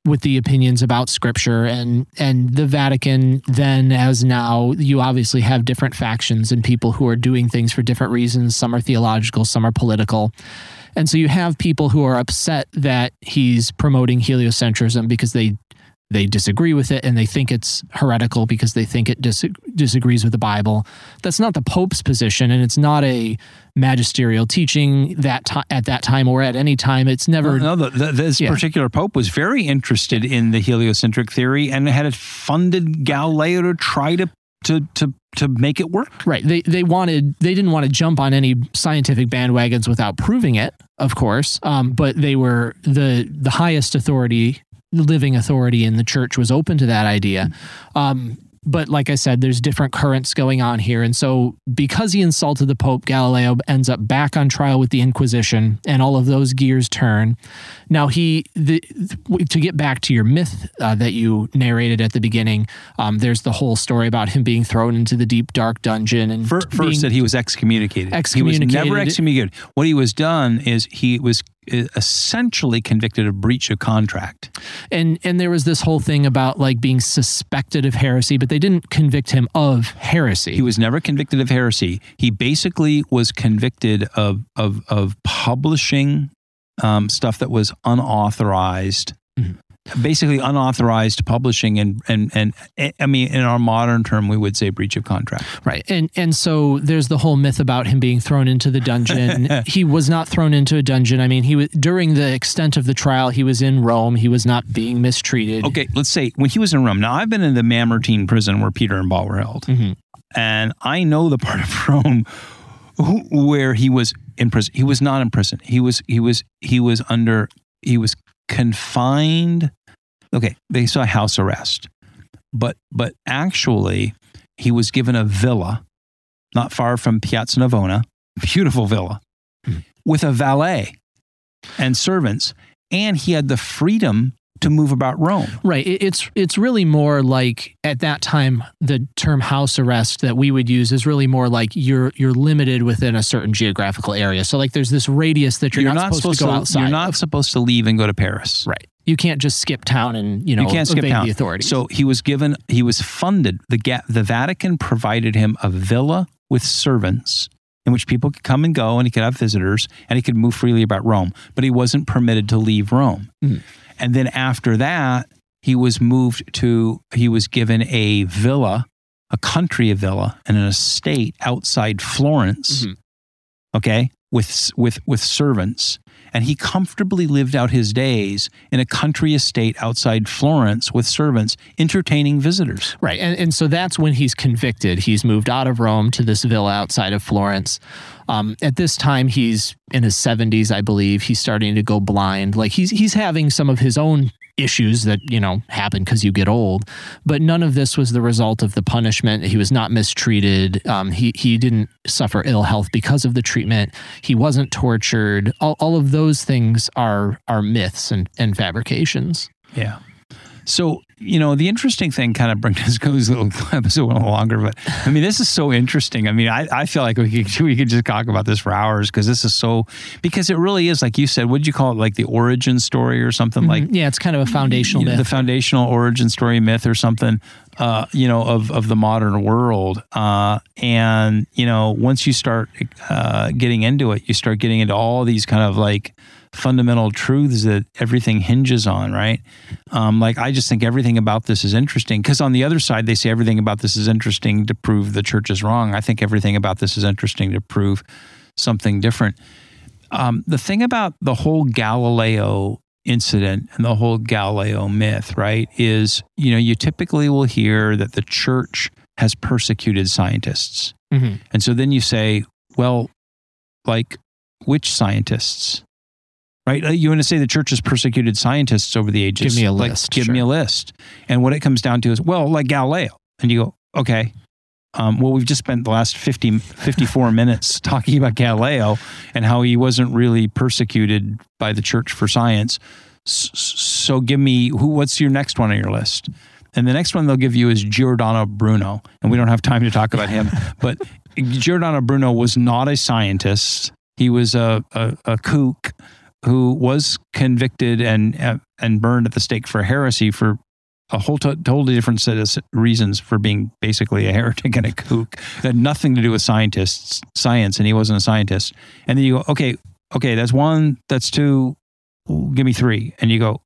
with the opinions about scripture and and the Vatican then as now you obviously have different factions and people who are doing things for different reasons. Some are theological some are political. And so you have people who are upset that he's promoting heliocentrism because they they disagree with it and they think it's heretical because they think it dis- disagrees with the Bible. That's not the Pope's position, and it's not a magisterial teaching that ti- at that time or at any time. It's never No, the, the, this Yeah. particular pope was very interested in the heliocentric theory and had it funded Galileo to try to to to to make it work. Right. They they wanted they didn't want to jump on any scientific bandwagons without proving it, of course. Um, but they were the the highest authority, living authority in the church was open to that idea. Um, but like I said, there's different currents going on here, and so because he insulted the Pope, Galileo ends up back on trial with the Inquisition, and all of those gears turn. Now he the to get back to your myth uh, that you narrated at the beginning. Um, there's the whole story about him being thrown into the deep dark dungeon and Fir- First, being- that he was excommunicated. He was never excommunicated. What he was done is he was essentially convicted of breach of contract. and and there was this whole thing about like being suspected of heresy, but they didn't convict him of heresy. He was never convicted of heresy. He basically was convicted of of of publishing um, stuff that was unauthorized. Mhm. Basically, unauthorized publishing, and and and I mean, in our modern term, we would say breach of contract. Right. And and so there's the whole myth about him being thrown into the dungeon. he was not thrown into a dungeon. I mean, he was during the extent of the trial, he was in Rome. He was not being mistreated. Okay, let's say when he was in Rome. Now, I've been in the Mamertine prison where Peter and Paul were held, Mhm. and I know the part of Rome where he was in prison. He was not in prison. He was he was he was under he was confined. Okay, they saw house arrest, but but actually he was given a villa not far from Piazza Navona, beautiful villa, Mhm. with a valet and servants, and he had the freedom to move about Rome. Right. It's it's really more like at that time the term house arrest that we would use is really more like you're you're limited within a certain geographical area. So like there's this radius that you're, not, supposed, to go outside. You're not of. supposed to leave and go to Paris. right. You can't just skip town and you know you can't skip town. the authorities. So he was given, he was funded. The the Vatican provided him a villa with servants in which people could come and go, and he could have visitors, and he could move freely about Rome. But he wasn't permitted to leave Rome. Mhm. And then after that, he was moved to. He was given a villa, a country villa, and an estate outside Florence. Mhm. Okay, with with with servants. And he comfortably lived out his days in a country estate outside Florence with servants, entertaining visitors. Right. And, and so that's when he's convicted. He's moved out of Rome to this villa outside of Florence. Um, at this time, he's in his 70s, I believe. He's starting to go blind. Like he's he's having some of his own issues that you know happen because you get old. But none of this was the result of the punishment. He was not mistreated. Um, he, he didn't suffer ill health because of the treatment. He wasn't tortured. All, all of those things are are myths and, and fabrications. Yeah. So you know, the interesting thing kind of brings us goes a little episode a little longer, but I mean, this is so interesting. I mean, I, I feel like we could we could just talk about this for hours because this is so because it really is like you said. What did you call it? Like the origin story or something mm-hmm. like? Yeah, it's kind of a foundational myth. The foundational origin story myth or something. Uh, you know, of of the modern world, uh, and you know, once you start uh, getting into it, you start getting into all these kind of like fundamental truths that everything hinges on, right? Um, like, I just think everything about this is interesting because on the other side, they say everything about this is interesting to prove the church is wrong. I think everything about this is interesting to prove something different. Um, the thing about the whole Galileo incident and the whole Galileo myth, right, is you know, you typically will hear that the church has persecuted scientists. Mm-hmm. And so then you say, well, like, which scientists? Right? Uh, you want to say the church has persecuted scientists over the ages. Give me a like, list. Give sure. me a list. And what it comes down to is, well, like Galileo. And you go, okay. Um, well, we've just spent the last 50, 54 minutes talking about Galileo and how he wasn't really persecuted by the church for science. So give me who? What's your next one on your list? And the next one they'll give you is Giordano Bruno, and we don't have time to talk about him. but Giordano Bruno was not a scientist; he was a, a, a kook who was convicted and and burned at the stake for heresy for a whole t- totally different set of reasons for being basically a heretic and a kook that had nothing to do with scientists science and he wasn't a scientist. And then you go okay okay that's one that's two give me three. And you go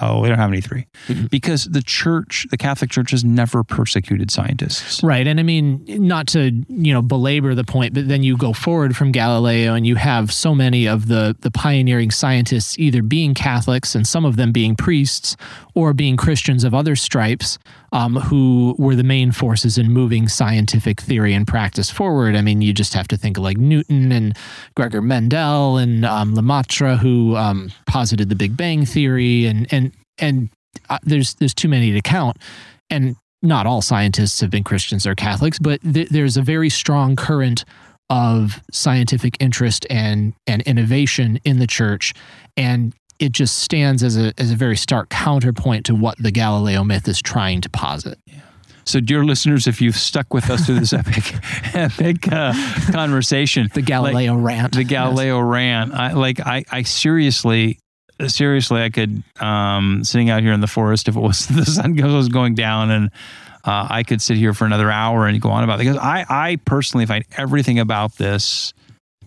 oh, we don't have any 3 mm-hmm. because the church, the Catholic Church, has never persecuted scientists. Right, and I mean, not to you know belabor the point, but then you go forward from Galileo, and you have so many of the the pioneering scientists either being Catholics and some of them being priests, or being Christians of other stripes, um, who were the main forces in moving scientific theory and practice forward. I mean, you just have to think of like Newton and Gregor Mendel and um, Lemaitre, who um, posited the Big Bang theory, and and and uh, there's there's too many to count, and not all scientists have been Christians or Catholics, but th- there's a very strong current of scientific interest and and innovation in the church, and it just stands as a as a very stark counterpoint to what the Galileo myth is trying to posit. Yeah. So, dear listeners, if you've stuck with us through this epic, epic uh, conversation, the Galileo like, rant, the Galileo yes. rant, I like, I, I seriously, seriously, I could, um, sitting out here in the forest, if it was the sun was going down, and uh, I could sit here for another hour and go on about it because I, I personally find everything about this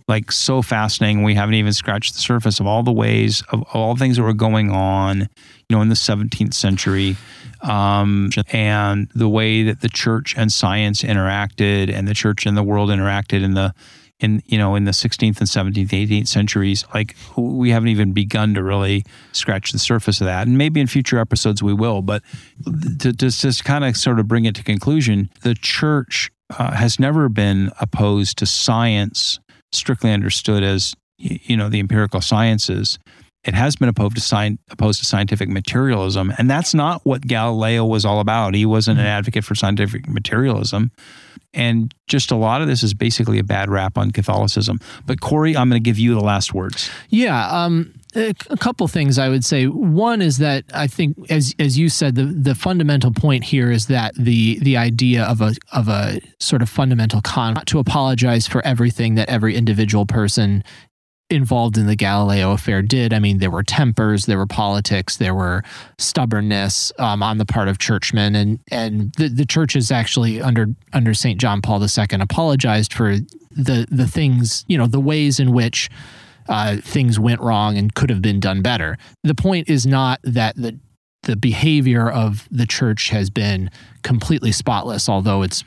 like so fascinating. We haven't even scratched the surface of all the ways of all things that were going on, you know, in the 17th century, um, and the way that the church and science interacted, and the church and the world interacted in the in you know in the 16th and 17th 18th centuries like we haven't even begun to really scratch the surface of that and maybe in future episodes we will but to, to just kind of sort of bring it to conclusion the church uh, has never been opposed to science strictly understood as you know the empirical sciences it has been opposed to, sci- opposed to scientific materialism. And that's not what galileo was all about. He wasn't an mm-hmm. advocate for scientific materialism. And just a lot of this is basically a bad rap on catholicism. But cory i'm going to give you the last words. Yeah um, a couple things I would say. One is that I think, as as you said, the the fundamental point here is that the the idea of a of a sort of fundamental con to apologize for everything that every individual person involved in the Galileo affair did. I mean, there were tempers, there were politics, there were stubbornness um, on the part of churchmen, and and the, the church is actually under under Saint John Paul II apologized for the the things you know the ways in which uh, things went wrong and could have been done better. The point is not that the the behavior of the church has been completely spotless, although it's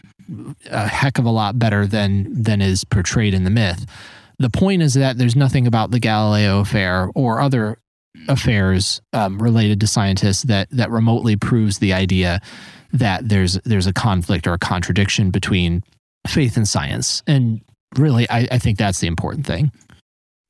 a heck of a lot better than than is portrayed in the myth. the point is that there's nothing about the Galileo affair or other affairs um, related to scientists that that remotely proves the idea that there's there's a conflict or a contradiction between faith and science. And really, I, I think that's the important thing.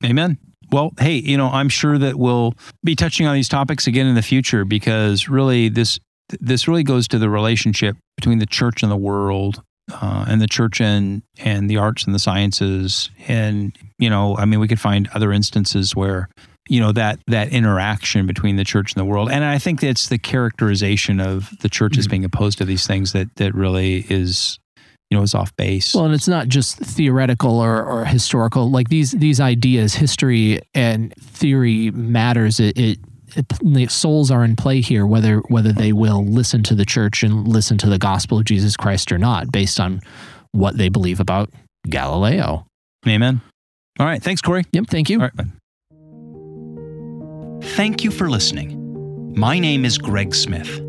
Amen. Well, hey, you know, I'm sure that we'll be touching on these topics again in the future because really this this really goes to the relationship between the church and the world, uh, and the church and and the arts and the sciences, and you know, I mean, we could find other instances where you know that that interaction between the church and the world, and I think it's the characterization of the church as Mhm. being opposed to these things that that really is you know is off base. Well, and it's not just theoretical or, or historical. Like these these ideas, history and theory matters. It, it, it the souls are in play here, whether whether they will listen to the church and listen to the gospel of Jesus Christ or not, based on what they believe about Galileo. Amen. All right, thanks, Cory. Yep. Thank you. All right, bye. Thank you for listening. My name is Greg Smith.